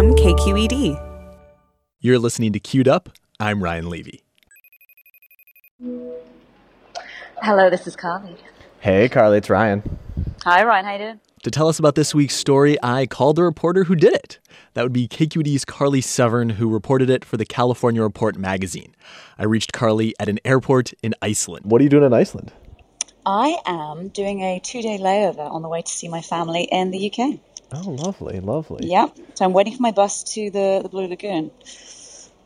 from KQED. You're listening to Queued Up. I'm Ryan Levy. Hello, this is Carly. Hey, Carly, it's Ryan. Hi, Ryan. How you doing? To tell us about this week's story, I called the reporter who did it. That would be KQED's Carly Severn, who reported it for the California Report magazine. I reached Carly at an airport in Iceland. What are you doing in Iceland? I am doing a two-day layover on the way to see my family in the UK. Oh, lovely, lovely. Yeah, so I'm waiting for my bus to the, the Blue Lagoon.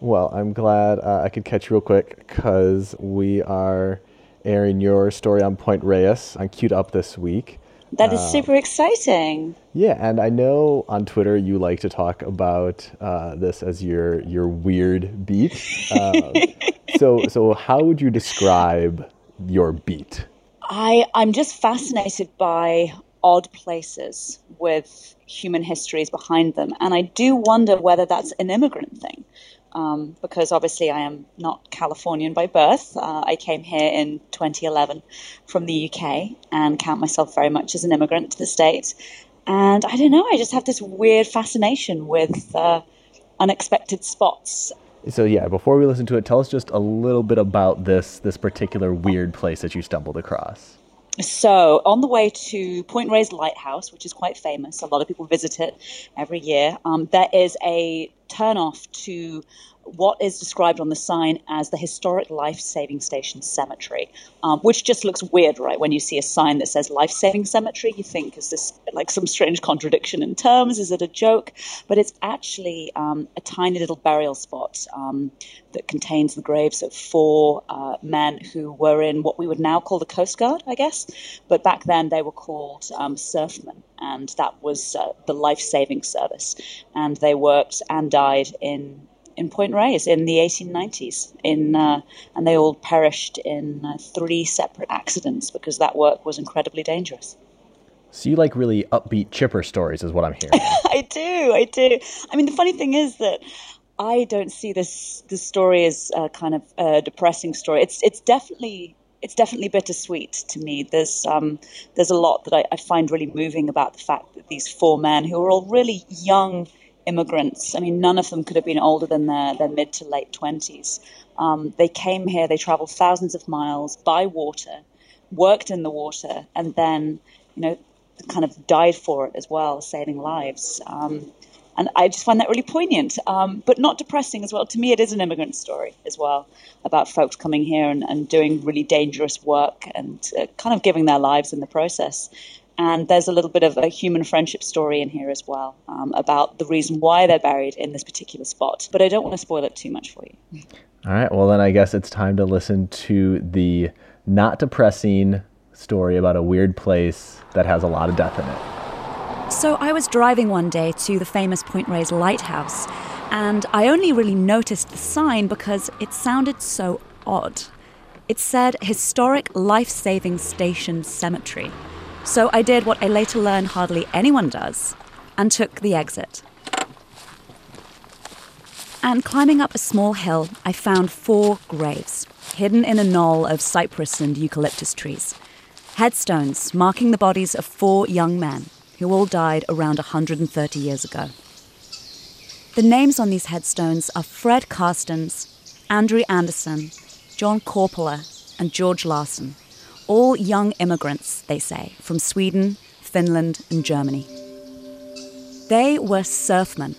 Well, I'm glad uh, I could catch you real quick because we are airing your story on Point Reyes on Queued Up this week. That is super exciting. Yeah, and I know on Twitter you like to talk about uh, this as your your weird beat. Uh, so, so how would you describe your beat? I I'm just fascinated by odd places with human histories behind them, and I do wonder whether that's an immigrant thing. Um, because obviously I am not Californian by birth. Uh, I came here in 2011 from the UK and count myself very much as an immigrant to the States. And I don't know, I just have this weird fascination with uh, unexpected spots. So yeah, before we listen to it, tell us just a little bit about this this particular weird place that you stumbled across. So, on the way to Point Reyes Lighthouse, which is quite famous, a lot of people visit it every year, um, there is a turnoff to what is described on the sign as the Historic Life Saving Station Cemetery, um, which just looks weird, right? When you see a sign that says Life Saving Cemetery, you think, is this like some strange contradiction in terms? Is it a joke? But it's actually um, a tiny little burial spot um, that contains the graves of four uh, men who were in what we would now call the Coast Guard, I guess. But back then they were called um, surfmen, and that was uh, the life saving service. And they worked and died in in Point Reyes in the 1890s, in uh, and they all perished in uh, three separate accidents because that work was incredibly dangerous. So you like really upbeat, chipper stories, is what I'm hearing. I do, I do. I mean, the funny thing is that I don't see this this story as a kind of a depressing story. It's it's definitely it's definitely bittersweet to me. There's um, there's a lot that I, I find really moving about the fact that these four men who are all really young immigrants. I mean, none of them could have been older than their, their mid to late 20s. Um, they came here, they traveled thousands of miles by water, worked in the water, and then, you know, kind of died for it as well, saving lives. Um, and I just find that really poignant, um, but not depressing as well. To me, it is an immigrant story as well about folks coming here and, and doing really dangerous work and uh, kind of giving their lives in the process. And there's a little bit of a human friendship story in here as well um, about the reason why they're buried in this particular spot. But I don't want to spoil it too much for you. All right, well, then I guess it's time to listen to the not depressing story about a weird place that has a lot of death in it. So I was driving one day to the famous Point Reyes Lighthouse, and I only really noticed the sign because it sounded so odd. It said Historic Life Saving Station Cemetery. So I did what I later learned hardly anyone does and took the exit. And climbing up a small hill, I found four graves, hidden in a knoll of cypress and eucalyptus trees. Headstones marking the bodies of four young men who all died around 130 years ago. The names on these headstones are Fred Carstens, Andrew Anderson, John Korpela, and George Larson all young immigrants, they say, from Sweden, Finland, and Germany. They were surfmen,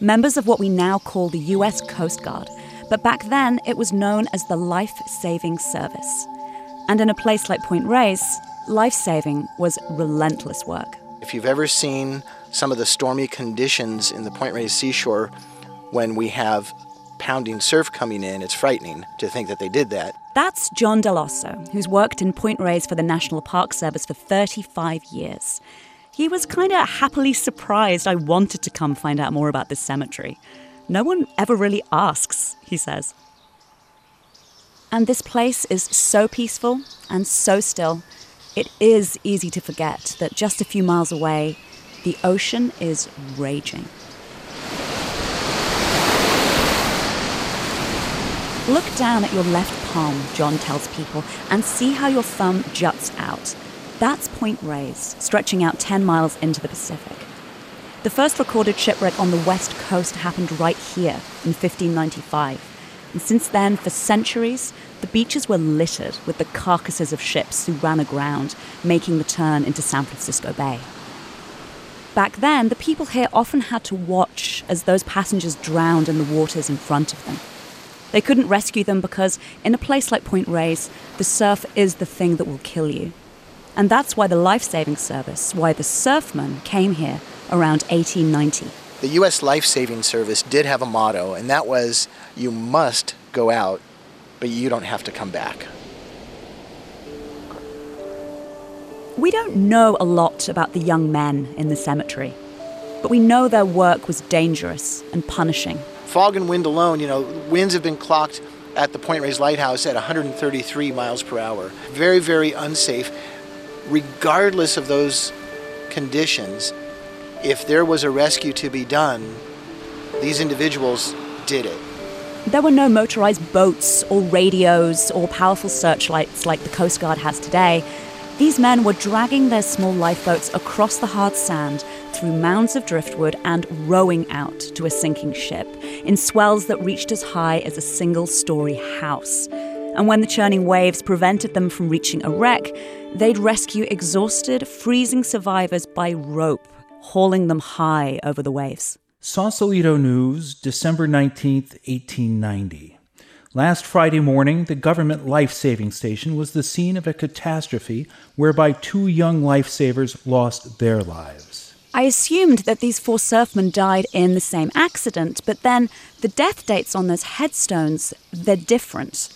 members of what we now call the US Coast Guard, but back then it was known as the Life Saving Service. And in a place like Point Reyes, life saving was relentless work. If you've ever seen some of the stormy conditions in the Point Reyes seashore when we have pounding surf coming in, it's frightening to think that they did that. That's John Dell'Osso, who's worked in Point Reyes for the National Park Service for 35 years. He was kind of happily surprised I wanted to come find out more about this cemetery. No one ever really asks, he says. And this place is so peaceful and so still, it is easy to forget that just a few miles away, the ocean is raging. Look down at your left palm, John tells people, and see how your thumb juts out. That's Point Reyes, stretching out 10 miles into the Pacific. The first recorded shipwreck on the west coast happened right here in 1595. And since then, for centuries, the beaches were littered with the carcasses of ships who ran aground, making the turn into San Francisco Bay. Back then, the people here often had to watch as those passengers drowned in the waters in front of them. They couldn't rescue them because, in a place like Point Reyes, the surf is the thing that will kill you. And that's why the life saving service, why the surfmen came here around 1890. The U.S. Life Saving Service did have a motto, and that was you must go out, but you don't have to come back. We don't know a lot about the young men in the cemetery, but we know their work was dangerous and punishing. Fog and wind alone, you know, winds have been clocked at the Point Reyes Lighthouse at 133 miles per hour. Very, very unsafe. Regardless of those conditions, if there was a rescue to be done, these individuals did it. There were no motorized boats or radios or powerful searchlights like the Coast Guard has today. These men were dragging their small lifeboats across the hard sand through mounds of driftwood and rowing out to a sinking ship in swells that reached as high as a single story house. And when the churning waves prevented them from reaching a wreck, they'd rescue exhausted, freezing survivors by rope, hauling them high over the waves. Sausalito News, December 19th, 1890. Last Friday morning, the government life saving station was the scene of a catastrophe whereby two young lifesavers lost their lives. I assumed that these four surfmen died in the same accident, but then the death dates on those headstones, they're different.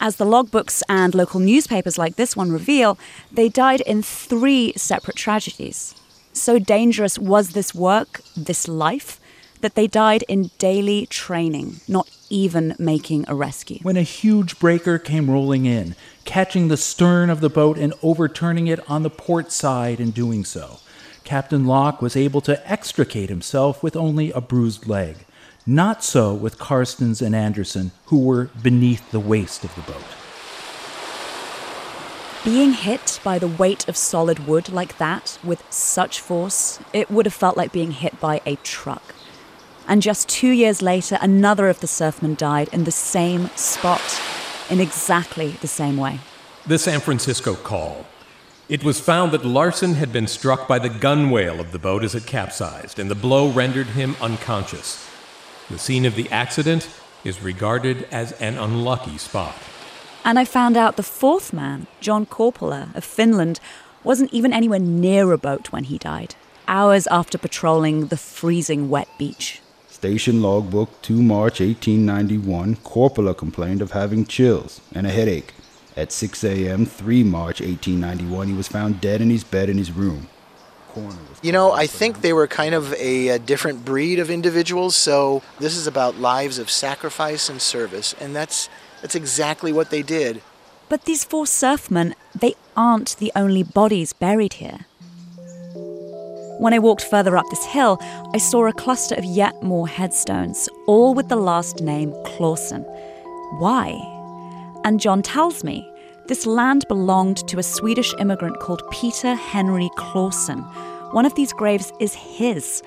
As the logbooks and local newspapers like this one reveal, they died in three separate tragedies. So dangerous was this work, this life, that they died in daily training, not even making a rescue. When a huge breaker came rolling in, catching the stern of the boat and overturning it on the port side in doing so, Captain Locke was able to extricate himself with only a bruised leg. Not so with Karstens and Anderson, who were beneath the waist of the boat. Being hit by the weight of solid wood like that, with such force, it would have felt like being hit by a truck. And just two years later, another of the surfmen died in the same spot, in exactly the same way. The San Francisco Call. It was found that Larson had been struck by the gunwale of the boat as it capsized, and the blow rendered him unconscious. The scene of the accident is regarded as an unlucky spot. And I found out the fourth man, John Korpela of Finland, wasn't even anywhere near a boat when he died, hours after patrolling the freezing wet beach. Station logbook 2 March 1891, Korpela complained of having chills and a headache. At 6 a.m., 3 March 1891, he was found dead in his bed in his room. You know, I think they were kind of a, a, different breed of individuals. So this is about lives of sacrifice and service, and that's that's exactly what they did. But these four surfmen, they aren't the only bodies buried here. When I walked further up this hill, I saw a cluster of yet more headstones, all with the last name Clausen. Why? And John tells me this land belonged to a Swedish immigrant called Peter Henry Clausen. One of these graves is his.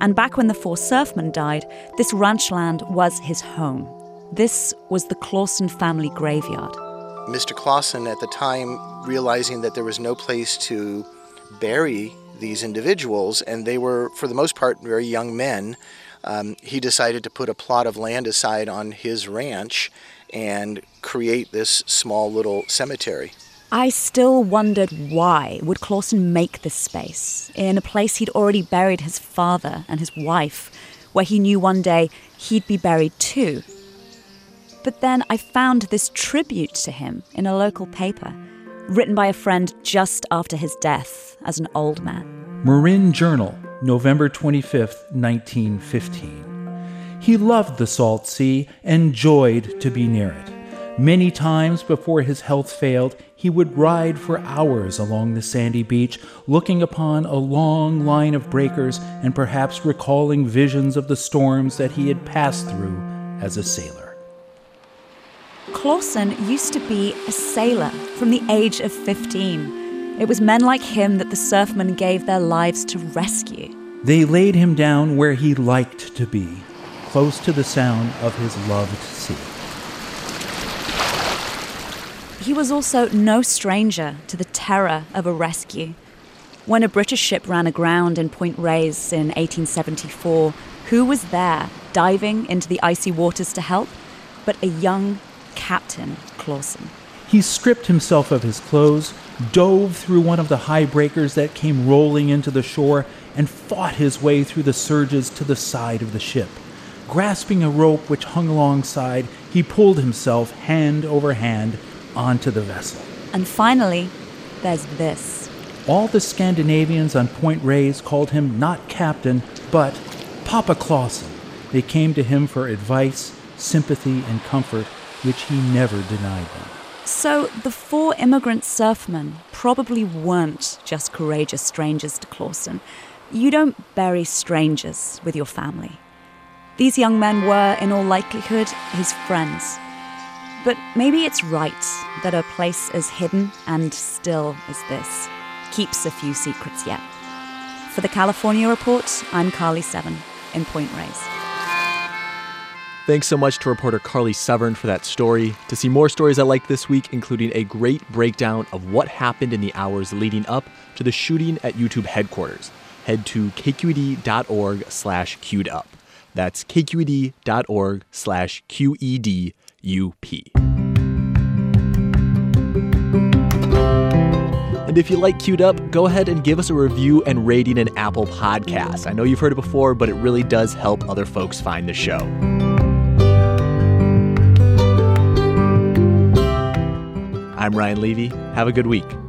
And back when the four surfmen died, this ranch land was his home. This was the Clausen family graveyard. Mr. Clausen, at the time, realizing that there was no place to bury these individuals, and they were, for the most part, very young men, um, he decided to put a plot of land aside on his ranch and create this small little cemetery. I still wondered why would Clausen make this space in a place he'd already buried his father and his wife, where he knew one day he'd be buried too. But then I found this tribute to him in a local paper, written by a friend just after his death as an old man. Marin Journal, November 25th, 1915. He loved the salt sea and joyed to be near it. Many times before his health failed, he would ride for hours along the sandy beach, looking upon a long line of breakers and perhaps recalling visions of the storms that he had passed through as a sailor. Clausen used to be a sailor from the age of 15. It was men like him that the surfmen gave their lives to rescue. They laid him down where he liked to be, close to the sound of his loved sea. He was also no stranger to the terror of a rescue. When a British ship ran aground in Point Reyes in 1874, who was there diving into the icy waters to help but a young Captain Clausen? He stripped himself of his clothes, dove through one of the high breakers that came rolling into the shore, and fought his way through the surges to the side of the ship. Grasping a rope which hung alongside, he pulled himself hand over hand onto the vessel. And finally, there's this. All the Scandinavians on Point Reyes called him not captain, but Papa Clausen. They came to him for advice, sympathy, and comfort, which he never denied them. So the four immigrant surfmen probably weren't just courageous strangers to Clausen. You don't bury strangers with your family. These young men were, in all likelihood, his friends. But maybe it's right that a place as hidden and still as this keeps a few secrets yet. For the California Report, I'm Carly Severn in Point Reyes. Thanks so much to reporter Carly Severn for that story. To see more stories I like this week, including a great breakdown of what happened in the hours leading up to the shooting at YouTube headquarters, head to kqed.org slash queued up. That's kqed.org slash QEDUP. And if you like Queued Up, go ahead and give us a review and rating in Apple Podcasts. I know you've heard it before, but it really does help other folks find the show. I'm Ryan Levy. Have a good week.